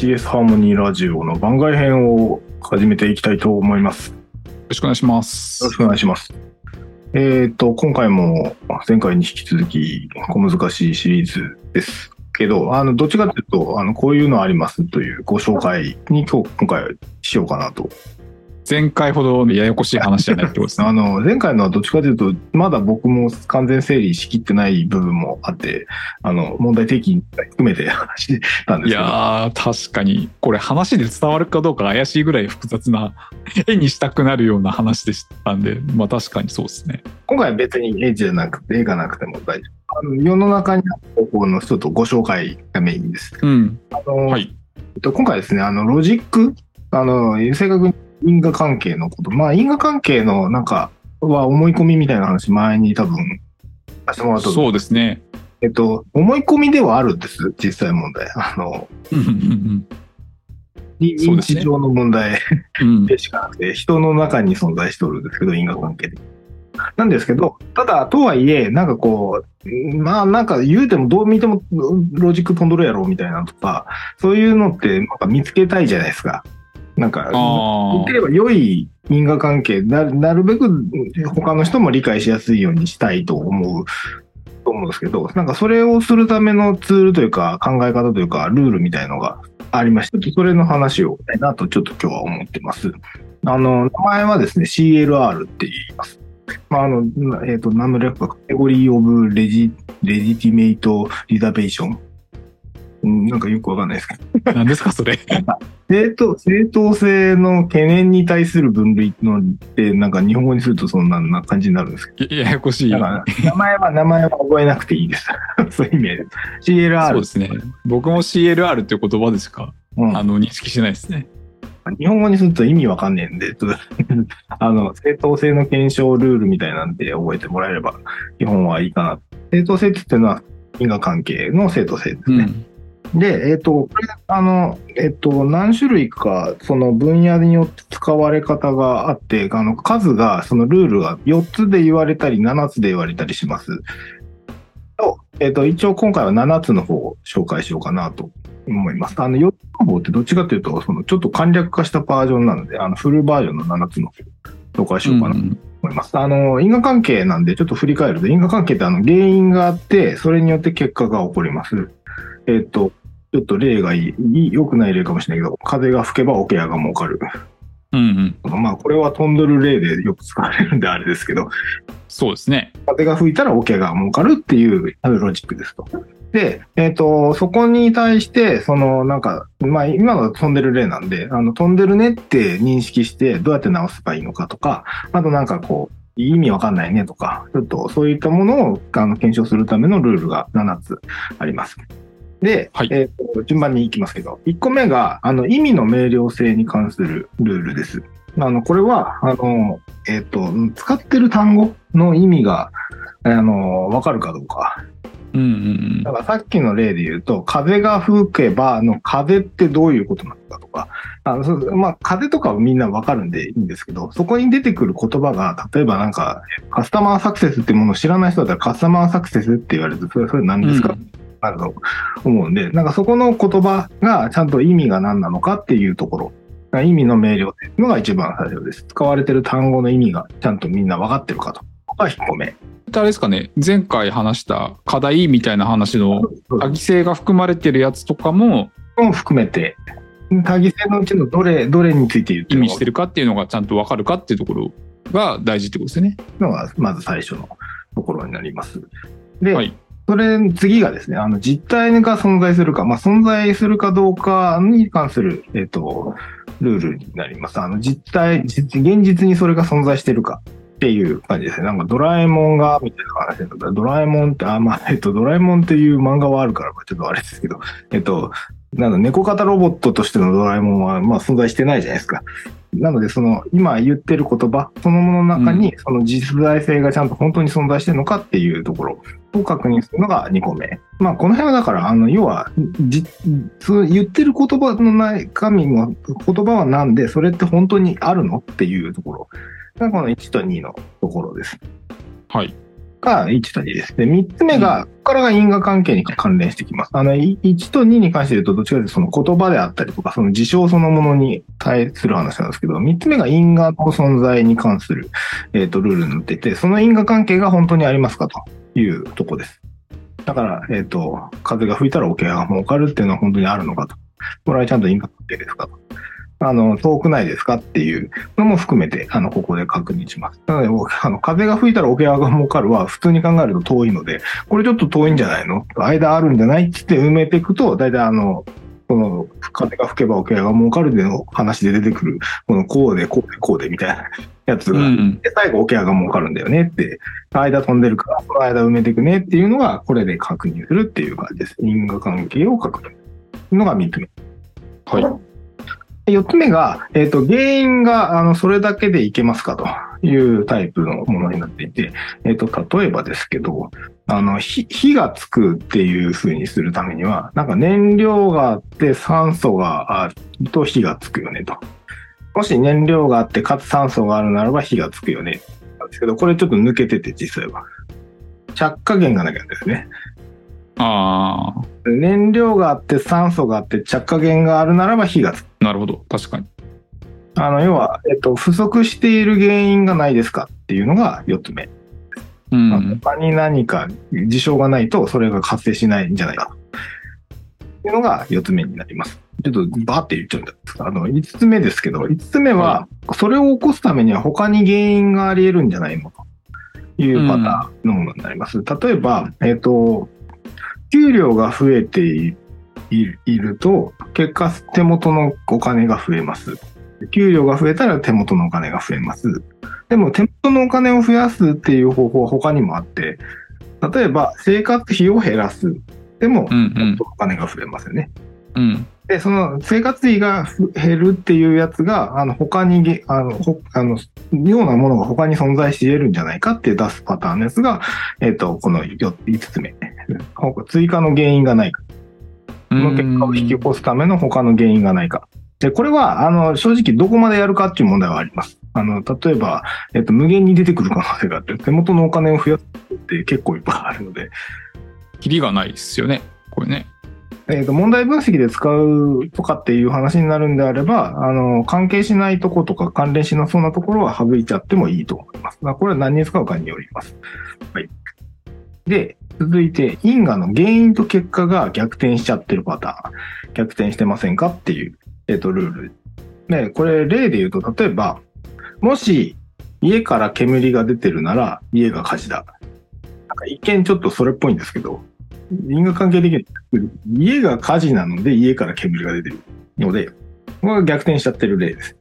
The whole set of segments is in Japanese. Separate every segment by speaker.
Speaker 1: CS ハーモニーラジオの番外編を始めていきたいと思います。よ
Speaker 2: よろしくお願いします。
Speaker 1: ろしくお願いします。えっ、と、今回も前回に引き続き小難しいシリーズですけど、あの、どっちかというと、あの、こういうのありますというご紹介に今日、今回しようかなと
Speaker 2: 前回ほどややこしい話じゃないってことですね。
Speaker 1: あの、前回のはどっちかというと、まだ僕も完全整理しきってない部分もあって、あの、問題提起含めて話したんですけど。
Speaker 2: いやー、確かに、これ話で伝わるかどうか怪しいぐらい複雑な、絵にしたくなるような話でしたんで、まあ確かにそうですね。
Speaker 1: 今回は別に絵じゃなくて、絵がなくても大丈夫。あの世の中にある方法の人とご紹介がメインです。
Speaker 2: うん。
Speaker 1: あの
Speaker 2: はい。
Speaker 1: えっと、今回ですね、あの、ロジック、あの、正確に因果関係のこと、まあ、因果関係のなんか、は思い込みみたいな話、前に多分、させてもらった
Speaker 2: そうですね。
Speaker 1: えっと、思い込みではあるんです、実際問題。あの、
Speaker 2: うんうん
Speaker 1: 認
Speaker 2: そうですね
Speaker 1: 知上の問題
Speaker 2: うんうん。
Speaker 1: でしかなくて、人の中に存在しておるんですけど、因果関係で。なんですけど、ただ、とはいえ、なんかこう、まあなんか言うてもどう見てもロジック飛んどるやろみたいなとか、そういうのってなんか見つけたいじゃないですか。なんか、
Speaker 2: あ
Speaker 1: できれば良い因果関係な、なるべく他の人も理解しやすいようにしたいと思う。と思うんですけど、なんかそれをするためのツールというか考え方というかルールみたいのがありまして、それの話をしたいなとちょっと今日は思ってます。あの、名前はですね、CLR って言います。まあ、あの、なえっ、と、何の略か、カテゴリーオブレジ、レジティメイトリザベーション。うんなんかよくわかんないですけど。
Speaker 2: 何ですか、それ。
Speaker 1: 正当正当性の懸念に対する分類のって、なんか日本語にするとそんなな感じになるんですけ
Speaker 2: やややこしい。
Speaker 1: ど、だから名前は、名前は覚えなくていいです。そういう意味で。
Speaker 2: そう
Speaker 1: CLR
Speaker 2: で。すね。僕も CLR っていう言葉でしか、
Speaker 1: うん
Speaker 2: あの、認識してないですね。
Speaker 1: 日本語にすると意味わかんねえんで、あの、正当性の検証ルールみたいなんで覚えてもらえれば、基本はいいかな。正当性って言ってるのは、因果関係の正当性ですね。
Speaker 2: うん。
Speaker 1: で、えっ、と、これ、あの、えっ、と、何種類か、その分野によって使われ方があって、あの、数が、そのルールが4つで言われたり、7つで言われたりします。と、えっ、と、一応今回は7つの方を紹介しようかなと思います。あの、4つの方ってどっちかというと、その、ちょっと簡略化したバージョンなので、あの、フルバージョンの7つの方を紹介しようかなと
Speaker 2: うん
Speaker 1: 思います。あの、因果関係なんで、ちょっと振り返ると、因果関係ってあの、原因があって、それによって結果が起こります。えっ、と、ちょっと例がいい、良くない例かもしれないけど、風が吹けば桶屋が儲かる。
Speaker 2: うんうん。
Speaker 1: まあ、これは飛んどる例でよく使われるんであれですけど、
Speaker 2: そうですね。
Speaker 1: 風が吹いたら桶屋が儲かるっていうロジックですと。で、えっ、と、そこに対して、その、なんか、まあ、今のは飛んでる例なんで、あの、飛んでるねって認識して、どうやって直せばいいのかとか、あとなんかこう、意味わかんないねとか、ちょっとそういったものをあの検証するためのルールが7つあります。で、
Speaker 2: はい
Speaker 1: えっ、と、順番に行きますけど、1個目が、あの、意味の明瞭性に関するルールです。あの、これは、あの、えっ、と、使ってる単語の意味が、あの、わかるかどうか。
Speaker 2: うんうん
Speaker 1: だからさっきの例で言うと、風が吹けばの風ってどういうことなのかとか、あのまあ、風とかはみんなわかるんでいいんですけど、そこに出てくる言葉が、例えばなんか、カスタマーサクセスってものを知らない人だったら、カスタマーサクセスって言われると、それ、それ何ですか、
Speaker 2: うん
Speaker 1: なると思うんで、なんかそこの言葉がちゃんと意味が何なのかっていうところ、意味の明瞭っていうのが一番最初です。使われてる単語の意味がちゃんとみんな分かってるかと。ここが1個目。
Speaker 2: あれですかね、前回話した課題みたいな話の多義性が含まれてるやつとかも
Speaker 1: も含めて、多義性のうちのどれ、どれについて言ってる
Speaker 2: 意味してるかっていうのがちゃんとわかるかっていうところが大事ってことですよね。
Speaker 1: のが、まず最初のところになります。で、
Speaker 2: はい。
Speaker 1: それ、次がですね、あの、実体が存在するか、まあ、存在するかどうかに関する、えっ、と、ルールになります。あの、実体、現実にそれが存在してるかっていう感じですね。なんか、ドラえもんが、みたいな話だったドラえもんって、あ、まあ、えっ、と、ドラえもんっていう漫画はあるから、ちょっとあれですけど、えっ、と、なんだ、猫型ロボットとしてのドラえもんは、まあ、存在してないじゃないですか。なので、その、今言ってる言葉、そのものの中に、その実在性がちゃんと本当に存在してるのかっていうところを確認するのが2個目。まあ、この辺はだから、あの、要は、じ、そう言ってる言葉の中身の言葉は何で、それって本当にあるのっていうところが、この1と2のところです。
Speaker 2: はい。
Speaker 1: が1と2です。で、3つ目が、ここからが因果関係に関連してきます。あの、い1と2に関して言うと、どっちかというとその言葉であったりとか、その事象そのものに対する話なんですけど、3つ目が因果の存在に関する、えっ、と、ルールになっていて、その因果関係が本当にありますかというとこです。だから、えっ、と、風が吹いたら桶屋が儲かるっていうのは本当にあるのかと。これはちゃんと因果関係ですかと。あの、遠くないですかっていうのも含めて、あの、ここで確認します。なので、あの、風が吹いたら桶屋が儲かるは普通に考えると遠いので、これちょっと遠いんじゃないの？間あるんじゃない？って埋めていくと、大体あの、この、風が吹けば桶屋が儲かるでの話で出てくる、このこうで、こうで、こうでみたいなやつが、
Speaker 2: うん。
Speaker 1: で、最後、桶屋が儲かるんだよねって、間飛んでるから、その間埋めていくねっていうのが、これで確認するっていう感じです。因果関係を確認するのが3つ目。
Speaker 2: はい。
Speaker 1: 4つ目が、えっ、と、原因が、あの、それだけでいけますかというタイプのものになっていて、えっ、と、例えばですけど、あの、火、火がつくっていう風にするためには、なんか燃料があって酸素があると火がつくよねと。もし燃料があってかつ酸素があるならば火がつくよね。なんですけど、これちょっと抜けてて実際は。着火源がなきゃですね。
Speaker 2: ああ、
Speaker 1: 燃料があって酸素があって着火源があるならば火がつく。
Speaker 2: なるほど。確かに。
Speaker 1: あの、要は、えっと、不足している原因がないですかっていうのが4つ目。
Speaker 2: う
Speaker 1: まあ
Speaker 2: ん。
Speaker 1: 他に何か事象がないとそれが発生しないんじゃないかというのが4つ目になります。ちょっとバーって言っちゃうんですあの、5つ目ですけど、5つ目は、それを起こすためには他に原因があり得るんじゃないのというパターンのものになります。例えば、えっと、給料が増えていいいると、結果手元のお金が増えます。給料が増えたら手元のお金が増えます。でも手元のお金を増やすっていう方法は他にもあって、例えば生活費を減らす。でも
Speaker 2: う、んうん。
Speaker 1: お金が増えますよね。
Speaker 2: うん。
Speaker 1: で、その生活費がふ減るっていうやつが、あの、他にげ、あの、ほあの、ようなものが他に存在し得るんじゃないかって出すパターンですが、えっ、と、この5つ目。追加の原因がないか。この結果を引き起こすための他の原因がないか。で、これは、あの、正直どこまでやるかっていう問題はあります。あの、例えば、えっと、無限に出てくる可能性があって、手元のお金を増やすって結構いっぱいあるので、
Speaker 2: キリがないですよね。これね。
Speaker 1: えっと、問題分析で使うとかっていう話になるんであれば、あの、関係しないとことか関連しなそうなところは省いちゃってもいいと思います。まあ、これは何に使うかによります。はい。で、続いて、因果の原因と結果が逆転しちゃってるパターン。逆転してませんかっていう、えっ、と、ルール。で、これ例で言うと、例えば、もし家から煙が出てるなら家が火事だ。なんか一見ちょっとそれっぽいんですけど、因果関係的に家が火事なので家から煙が出てるので、これが逆転しちゃってる例です。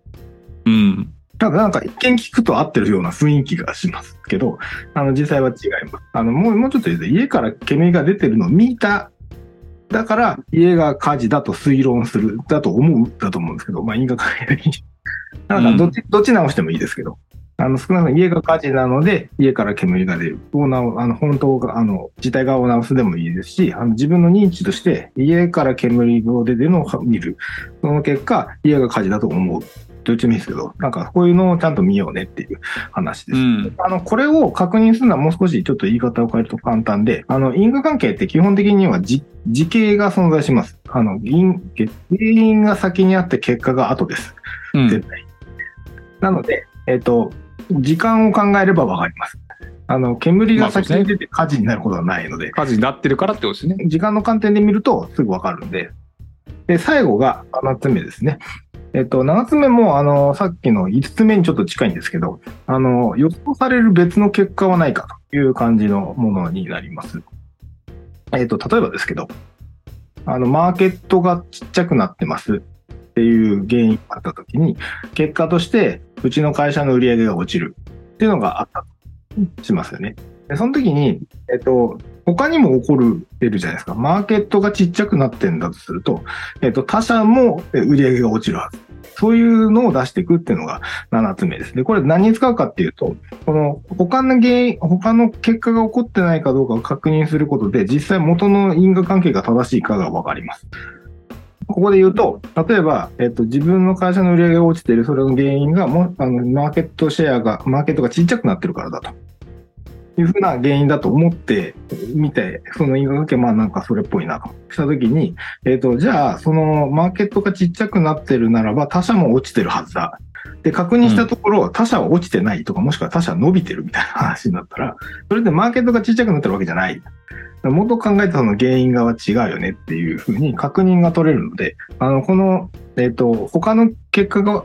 Speaker 2: うん。
Speaker 1: ただなんか一見聞くと合ってるような雰囲気がしますけど、あの実際は違います。あのもうもうちょっと家から煙が出てるのを見た。だから家が火事だと推論する、だと思う、だと思うんですけど、まあ因果関係的に。なんかどっち、どっち直してもいいですけど。あの、少なくとも家が火事なので、家から煙が出る。を直あの、本当が、あの、自体側を直すでもいいですし、あの、自分の認知として、家から煙が出てるのを見る。その結果、家が火事だと思う。どっちでもいいですけど、なんか、こういうのをちゃんと見ようねっていう話です。
Speaker 2: うん。
Speaker 1: あの、これを確認するのはもう少しちょっと言い方を変えると簡単で、あの、因果関係って基本的には時時系が存在します。あの、因原因が先にあって結果が後です。
Speaker 2: うん
Speaker 1: 絶対。なので、えっ、と、時間を考えればわかります。あの、煙が先に出て火事になることはないので、
Speaker 2: 火事になってるからってことですね。
Speaker 1: 時間の観点で見るとすぐわかるんで。で、最後が7つ目ですね。えっと、7つ目も、あの、さっきの5つ目にちょっと近いんですけど、あの、予想される別の結果はないかという感じのものになります。えっと、例えばですけど、あの、マーケットがちっちゃくなってますっていう原因があったときに、結果として、うちの会社の売り上げが落ちるっていうのがあったとしますよね。で、その時に、えっと、他にも起こるるじゃないですか。マーケットがちっちゃくなってんだとすると、えっと、他社も売り上げが落ちるはず。そういうのを出していくっていうのが7つ目です。で、これ何に使うかっていうと、この他の原因、他の結果が起こってないかどうかを確認することで、実際元の因果関係が正しいかがわかります。ここで言うと、例えば、えっと、自分の会社の売り上げが落ちている、それの原因がも、あの、マーケットシェアが、マーケットがちっちゃくなってるからだと。いうふうな原因だと思ってみて、その因果関係、まあなんかそれっぽいなとしたときに、えっ、と、じゃあ、そのマーケットがちっちゃくなってるならば、他社も落ちてるはずだ。で、確認したところ、他社は落ちてないとか、もしくは他社伸びてるみたいな話になったら、それでマーケットがちっちゃくなってるわけじゃない。元考えたその原因側違うよねっていうふうに確認が取れるので、あの、この、えっ、と、他の結果が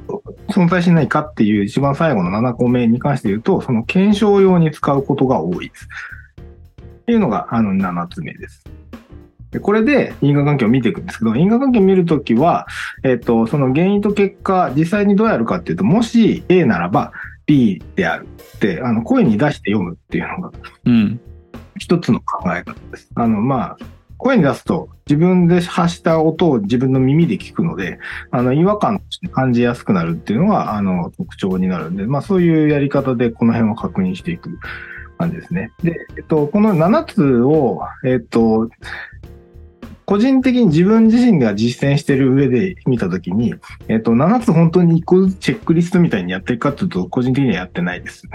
Speaker 1: 存在しないかっていう一番最後の7個目に関して言うと、その検証用に使うことが多いです。っていうのが、あの、7つ目です。でこれで因果関係を見ていくんですけど、因果関係を見るときは、えっ、と、その原因と結果、実際にどうやるかっていうと、もし A ならば B であるって、あの、声に出して読むっていうのが
Speaker 2: うん。
Speaker 1: 一つの考え方です。あの、まあ、声に出すと自分で発した音を自分の耳で聞くので、あの、違和感として感じやすくなるっていうのが、あの、特徴になるんで、まあ、そういうやり方でこの辺を確認していく感じですね。で、えっと、この7つを、えっと、個人的に自分自身が実践してる上で見たときに、えっと、7つ本当に1個ずつチェックリストみたいにやってるかっていうと、個人的にはやってないです。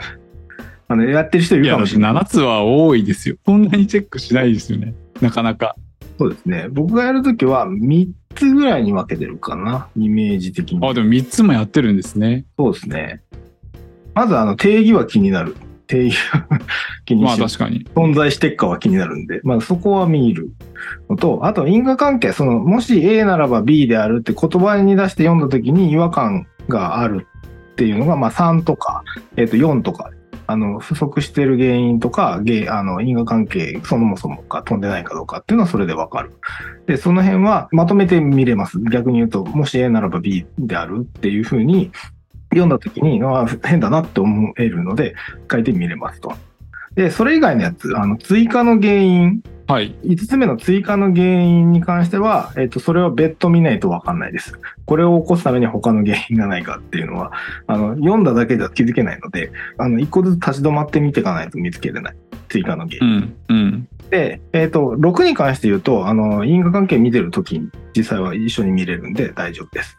Speaker 1: あの、やってる人いるかもしれない。
Speaker 2: 7つは多いですよ。そんなにチェックしないですよね。なかなか。
Speaker 1: そうですね。僕がやるときは3つぐらいに分けてるかな。イメージ的に。
Speaker 2: あ、でも3つもやってるんですね。
Speaker 1: そうですね。まず、あの、定義は気になる。定義は気に
Speaker 2: まあ
Speaker 1: し
Speaker 2: 確かに。
Speaker 1: 存在してっかは気になるんで、まあそこは見るのと、あと因果関係、その、もし A ならば B であるって言葉に出して読んだときに違和感があるっていうのが、まあ3とか、えっ、と4とか、あの、不足してる原因とか、原あの、因果関係そもそもが飛んでないかどうかっていうのはそれでわかる。で、その辺はまとめて見れます。逆に言うと、もし A ならば B であるっていうふうに読んだときに、ああ、変だなって思えるので、書いてみれますと。で、それ以外のやつ、あの、追加の原因、
Speaker 2: はい。
Speaker 1: 5つ目の追加の原因に関しては、えっ、と、それは別途見ないとわかんないです。これを起こすために他の原因がないかっていうのは、あの、読んだだけでは気づけないので、あの、1個ずつ立ち止まって見ていかないと見つけれない。追加の原因。
Speaker 2: うん。うん。
Speaker 1: で、えっ、と、6に関して言うと、あの、因果関係見てるときに実際は一緒に見れるんで大丈夫です。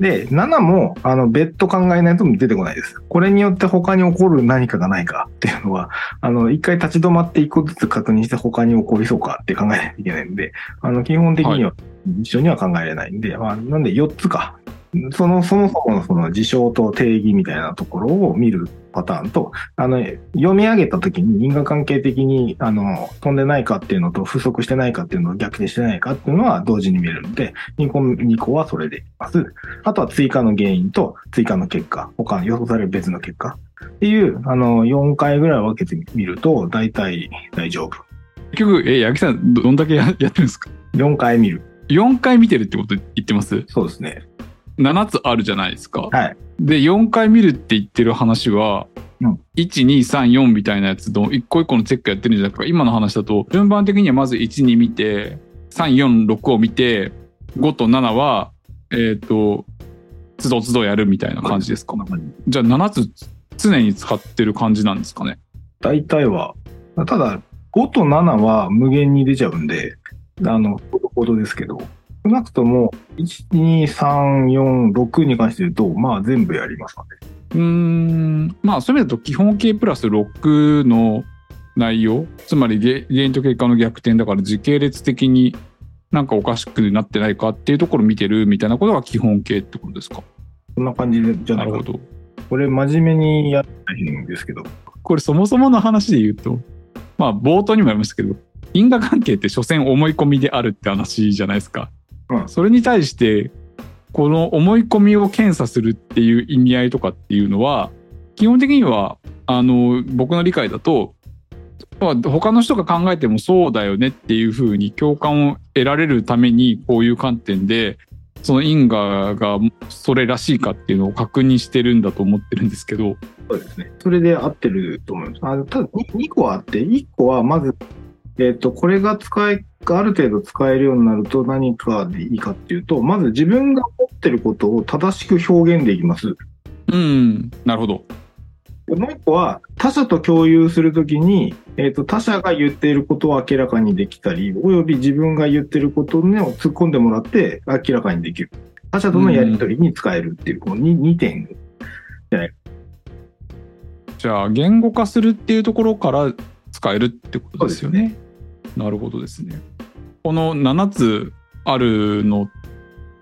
Speaker 1: で、7も、あの、別途考えないと出てこないです。これによって他に起こる何かがないかっていうのは、あの、一回立ち止まって一個ずつ確認して他に起こりそうかって考えないといけないんで、あの、基本的には一緒には考えられないんで、まあ、なんで4つか。その、そもそものその事象と定義みたいなところを見るパターンと、あの、読み上げたときに因果関係的に、あの、飛んでないかっていうのと不足してないかっていうのを逆転してないかっていうのは同時に見れるので、2個、2個はそれでいきます。あとは追加の原因と追加の結果、他の予想される別の結果っていう、あの、4回ぐらい分けてみると、大体大丈夫。
Speaker 2: 結局、え、八木さん、どどんだけややってるんですか
Speaker 1: ？4回見る。
Speaker 2: 4回見てるってこと言ってます？
Speaker 1: そうですね。
Speaker 2: 7つあるじゃないですか。
Speaker 1: はい。
Speaker 2: で、4回見るって言ってる話は、
Speaker 1: うん
Speaker 2: 1、2、3、4みたいなやつの一個一個のチェックやってるんじゃなくて、今の話だと、順番的にはまず1、2見て、3、4、6を見て、5と7は、えっ、と、つどつどやるみたいな感じですか？
Speaker 1: こんな感じ。
Speaker 2: じゃあ7つ常に使ってる感じなんですかね？
Speaker 1: 大体は。ただ、5と7は無限に出ちゃうんで、あの、ほどほどですけど、少なくとも、1、2、3、4、6に関して言うと、まあ全部やりますので。
Speaker 2: うーん、まあそういう意味だと基本形プラス6の内容、つまり原原因と結果の逆転だから時系列的になんかおかしくなってないかっていうところを見てるみたいなことが基本形ってことですか？
Speaker 1: こんな感じでじゃな
Speaker 2: いるほど。
Speaker 1: これ真面目にやったいんですけど、
Speaker 2: これそもそもの話で言うと、まあ冒頭にもありましたけど、因果関係って所詮思い込みであるって話じゃないですか。
Speaker 1: うん
Speaker 2: それに対して、この思い込みを検査するっていう意味合いとかっていうのは、基本的には、あの、僕の理解だと、まあ他の人が考えてもそうだよねっていうふうに共感を得られるために、こういう観点で、その因果がそれらしいかっていうのを確認してるんだと思ってるんですけど、
Speaker 1: そうですね。それで合ってると思います。あただ2、2個あって、1個はまず、えっ、と、これが使え、ある程度使えるようになると何かでいいかっていうと、まず自分が思ってることを正しく表現できます。
Speaker 2: うん、なるほど。
Speaker 1: もう一個は、他者と共有するときに、えっ、と、他者が言っていることを明らかにできたり、および自分が言っていることを突っ込んでもらって明らかにできる。他者とのやりとりに使えるっていう、この 2, 2点。
Speaker 2: じゃあ言語化するっていうところから使えるってことですよね。なるほどですね。この7つあるの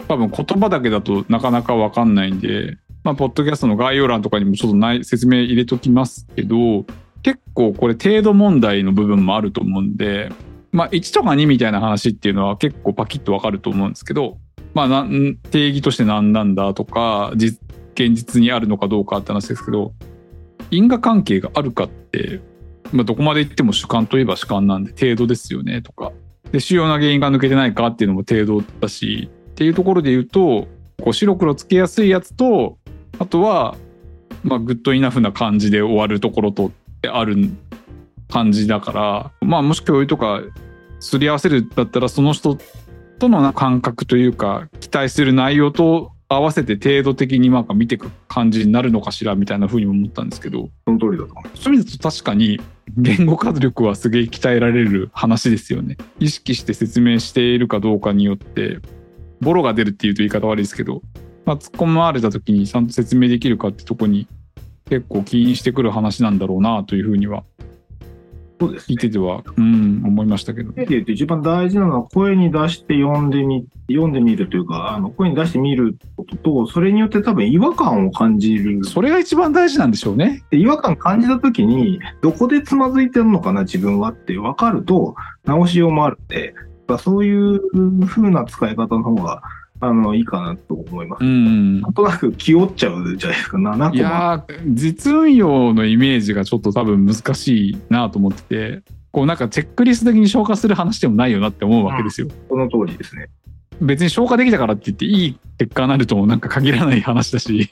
Speaker 2: 多分言葉だけだとなかなか分かんないんで、まあ、ポッドキャストの概要欄とかにもちょっとない説明入れときますけど結構これ程度問題の部分もあると思うんで、まあ、1とか2みたいな話っていうのは結構パキッと分かると思うんですけど、まあ、定義として何なんだとか現実にあるのかどうかって話ですけど因果関係があるかって、まあ、どこまで行っても主観といえば主観なんで程度ですよねとか。で主要な原因が抜けてないかっていうのも程度だしっていうところで言うとこう白黒つけやすいやつとあとは、まあ、グッドイナフな感じで終わるところとってある感じだからまあもし共有とかすり合わせるだったらその人との感覚というか期待する内容と合わせて程度的になんか見ていく感じになるのかしらみたいな風にも思ったんですけど
Speaker 1: その通りだと思います。
Speaker 2: そういう意味だと確かに言語化力はすげえ鍛えられる話ですよね。意識して説明しているかどうかによってボロが出るっていうと言い方悪いですけど、まあ、突っ込まれた時にちゃんと説明できるかってとこに結構起因してくる話なんだろうなというふうには
Speaker 1: そうですね。
Speaker 2: 聞いてては、うん、思いましたけど。
Speaker 1: で言うと一番大事なのは声に出して読んでみ、読んでみるというか、あの声に出してみることと、それによって多分違和感を感じる。
Speaker 2: それが一番大事なんでしょうね。
Speaker 1: で違和感感じたときに、どこでつまずいてるのかな、自分はって分かると、直しようもあるんで、まあそういう風な使い方の方が、あの、いいかなと思います。
Speaker 2: うん
Speaker 1: なんとなく気負っちゃうじゃないですか、7個も。
Speaker 2: いやー実運用のイメージがちょっと多分難しいなと思っててこうなんかチェックリスト的に消化する話でもないよなって思うわけですよ。
Speaker 1: その通りですね。
Speaker 2: 別に消化できたからって言っていい結果になるともなんか限らない話だし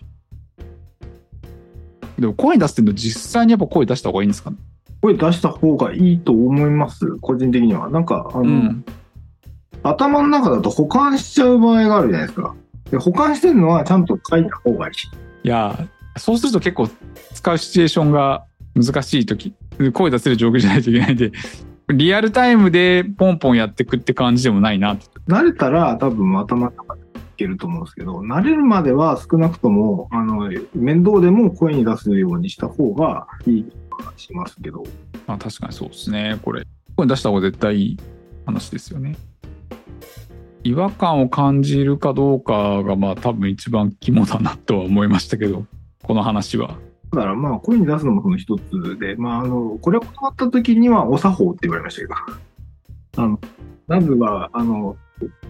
Speaker 2: でも声出すっていうのは実際にやっぱ声出した方がいいんですかね？
Speaker 1: 声出した方がいいと思います、個人的には。なんか、あの、
Speaker 2: うん
Speaker 1: 頭の中だと保管しちゃう場合があるじゃないですか。で保管してるのはちゃんと書いた方がいい。
Speaker 2: いやーそうすると結構使うシチュエーションが難しい時声出せる状況じゃないといけないんでリアルタイムでポンポンやってくって感じでもないな
Speaker 1: 慣れたら多分頭の中でいけると思うんですけど、慣れるまでは少なくとも、あの、面倒でも声に出すようにした方がいい気がしますけど。
Speaker 2: まあ確かにそうですねこれ声出した方が絶対いい話ですよね違和感を感じるかどうかがまあ多分一番肝だなとは思いましたけどこの話は。
Speaker 1: だからまあ声に出すのもその一つで、まああの、これを断った時にはお作法って言われましたけど、あの、まずは、あの、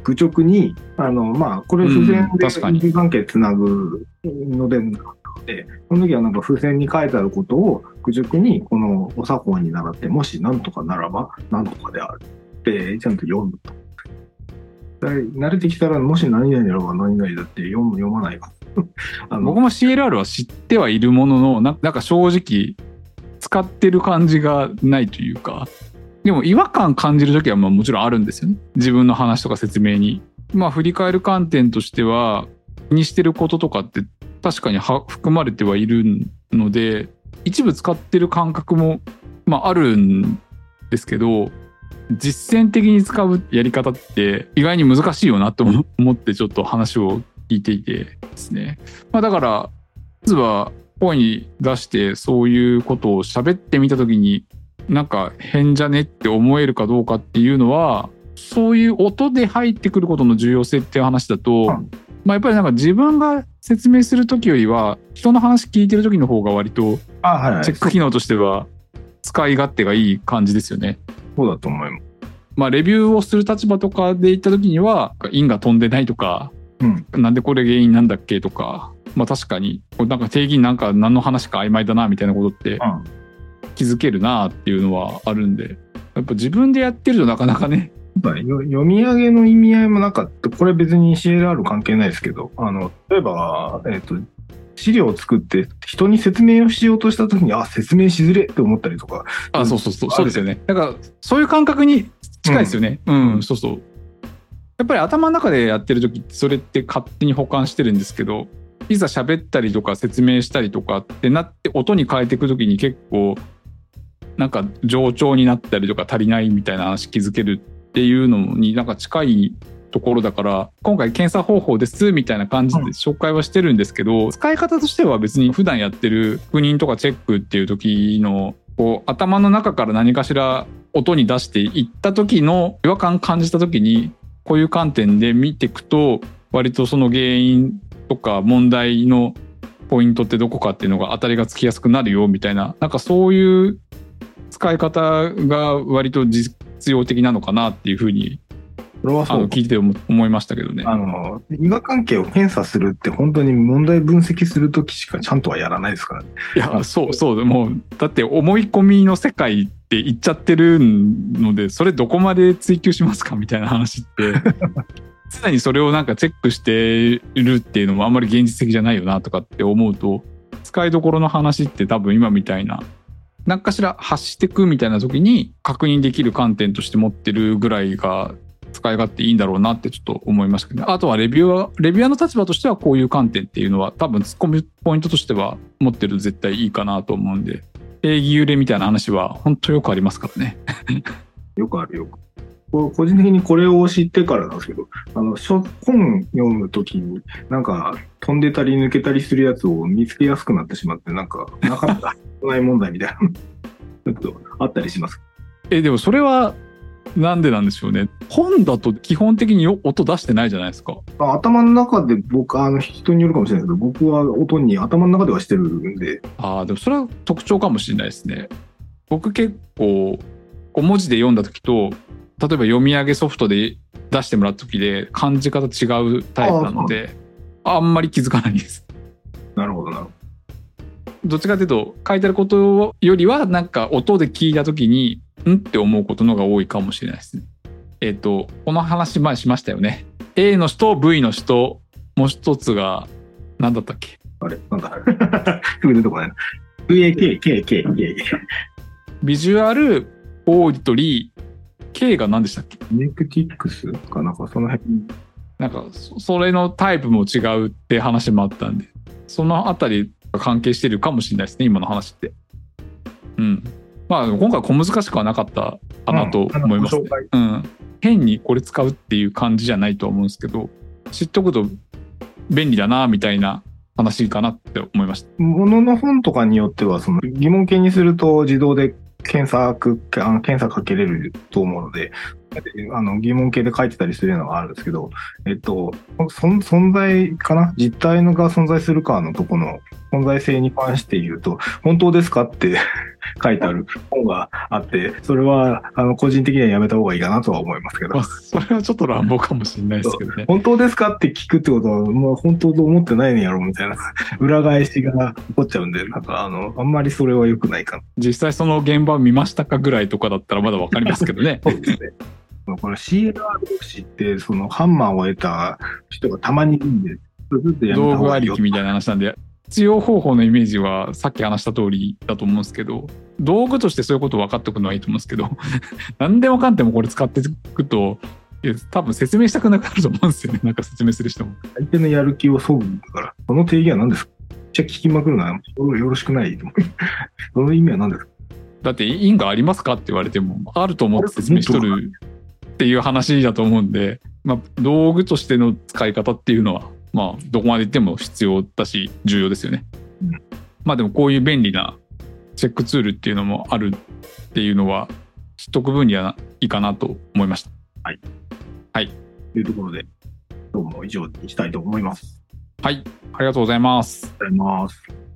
Speaker 1: 愚直に、あの、まあ、これ付箋で
Speaker 2: うん確かに。
Speaker 1: 人間関係つなぐので、なので、その時はなんか付箋に書いてあることを愚直にこのお作法に習って、もし何とかならば何とかであるってちゃんと読むと。で慣れてきたら、もし何々ならば何々だって読む、読まないか。あの
Speaker 2: 僕も CLR は知ってはいるもののななんか正直使ってる感じがないというか。でも違和感感じる時はまあもちろんあるんですよね。自分の話とか説明に。まあ振り返る観点としては気にしてることとかって確かに含まれてはいるので一部使ってる感覚も、まあ、あるんですけど実践的に使うやり方って意外に難しいよなと思思ってちょっと話を聞いていてですね。まあ、だからまずは声に出してそういうことを喋ってみた時になんか変じゃねって思えるかどうかっていうのはそういう音で入ってくることの重要性っていう話だと、
Speaker 1: うん
Speaker 2: まあ、やっぱりなんか自分が説明する時よりは人の話聞いてる時の方が割と。チェック機能としては使い勝手がいい感じですよね。
Speaker 1: そうだと思います。
Speaker 2: まあ、レビューをする立場とかで言った時には因が飛んでないとか、
Speaker 1: うん。
Speaker 2: なんでこれ原因なんだっけとか、まあ、確かになんか定義なんか何の話か曖昧だなみたいなことって
Speaker 1: うん。
Speaker 2: 気づけるなっていうのはあるんでやっぱ自分でやってるとなかなかね。
Speaker 1: 読み上げの意味合いもなんか、これ別に CLR 関係ないですけど、あの、例えば、えっ、と、資料を作って人に説明をしようとしたときに、あ、説明しづれって思ったりとか、うん
Speaker 2: あそうそうそう。そうですよね。だからそういう感覚に近いですよね。うん、そうそう。やっぱり頭の中でやってる時それって勝手に保管してるんですけどいざ喋ったりとか説明したりとかってなって音に変えていく時に結構なんか冗長になったりとか足りないみたいな話気づけるっていうのになんか近いところだから今回検査方法ですみたいな感じで紹介はしてるんですけど、使い方としては別に普段やってる確認とかチェックっていう時のこう頭の中から何かしら音に出していった時の違和感感じた時にこういう観点で見ていくと割とその原因とか問題のポイントってどこかっていうのが当たりがつきやすくなるよみたいな。なんかそういう使い方が割と実用的なのかなっていうふうにあ
Speaker 1: それはそう
Speaker 2: の聞いて思いましたけどね。
Speaker 1: あの、因果関係を検査するって本当に問題分析するときしかちゃんとはやらないですからね。
Speaker 2: いやそうそうもうだって思い込みの世界って言っちゃってるのでそれどこまで追求しますかみたいな話って 常にそれをなんかチェックしてるっていうのもあんまり現実的じゃないよなとかって思うと使いどころの話って多分今みたいな何かしら発してくみたいな時に確認できる観点として持ってるぐらいが使い勝手いいんだろうなってちょっと思いましたけど、あとはレビューはレビュアーの立場としてはこういう観点っていうのは多分突っ込みポイントとしては持ってると絶対いいかなと思うんで定義揺れみたいな話は本当よくありますからね。
Speaker 1: よくあるよく。個人的にこれを知ってからなんですけど、あの、書本読むときに、なんか、飛んでたり抜けたりするやつを見つけやすくなってしまって、なんか、なかった、ない問題みたいな、ちょっとあったりします。
Speaker 2: えでもそれはなんでなんでしょうね。本だと基本的に音出してないじゃないですか。
Speaker 1: あ頭の中で僕、あの、人によるかもしれないけど、僕は音に頭の中ではしてるんで、
Speaker 2: ああでもそれは特徴かもしれないですね。僕結構こう文字で読んだ時と例えば読み上げソフトで出してもらった時で感じ方違うタイプなのであんまり気づかないです。
Speaker 1: なるほどなるほ
Speaker 2: どっちかというと書いてあることよりはなんか音で聞いた時にん？って思うことのが多いかもしれないですね。えっ、とこの話前しましたよね。A の人 V の人もう一つが何だったっけ？
Speaker 1: あれ？なんだすぐ出てこないな。VAK、K、K、K。
Speaker 2: ビジュアルオーディトリー K が何でしたっけ
Speaker 1: ネクティックスかなんかその辺。
Speaker 2: なんかそれのタイプも違うって話もあったんでそのあたりが関係してるかもしれないですね今の話って。うん。まあ今回小難しくはなかったかなと思います、ね
Speaker 1: うん
Speaker 2: うん。変にこれ使うっていう感じじゃないとは思うんですけど知っとくと便利だなみたいな話かなって思いました。
Speaker 1: ものの本とかによっては、その疑問形にすると自動で検索、あの検査かけれると思うので、あの疑問形で書いてたりするのがあるんですけど、えっと、そん存在かな？実体のが存在するかのとこの存在性に関して言うと、本当ですかって 書いてある本があって、それは、あの、個人的にはやめた方がいいかなとは思いますけど
Speaker 2: まあ、。それはちょっと乱暴かもしれないですけどね。
Speaker 1: 本当ですかって聞くってことは、もう本当と思ってないんやろみたいな 裏返しが起こっちゃうんで、なんかあの、あんまりそれは良くないかな。
Speaker 2: 実際その現場を見ましたかぐらいとかだったらまだわかりますけどね。
Speaker 1: そうですね。これ CLR 同士って、そのハンマーを得た人がたまにいるんで、
Speaker 2: 道具ありきみたいな話なんで活用方法のイメージはさっき話した通りだと思うんですけど道具としてそういうこと分かっておくのはいいと思うんですけど 何でもかんでもこれ使っていくと多分説明したくなくなると思うんですよね。なんか説明する人も。
Speaker 1: 相手のやる気を削ぐんだから、その定義は何ですか？めっちゃ聞きまくるのはよよろしくないと思う。その意味は何ですか？
Speaker 2: だって因果ありますか？って言われてもあると思って説明しとるっていう話だと思うんで、まあ、道具としての使い方っていうのはまあどこまで言っても必要だし重要ですよね。
Speaker 1: うん
Speaker 2: まあでもこういう便利なチェックツールっていうのもあるっていうのは知っとく分にはいいかなと思いました。
Speaker 1: というところで、今日も以上にしたいと思います。
Speaker 2: はい、ありがとうございます。
Speaker 1: ありがとうございます。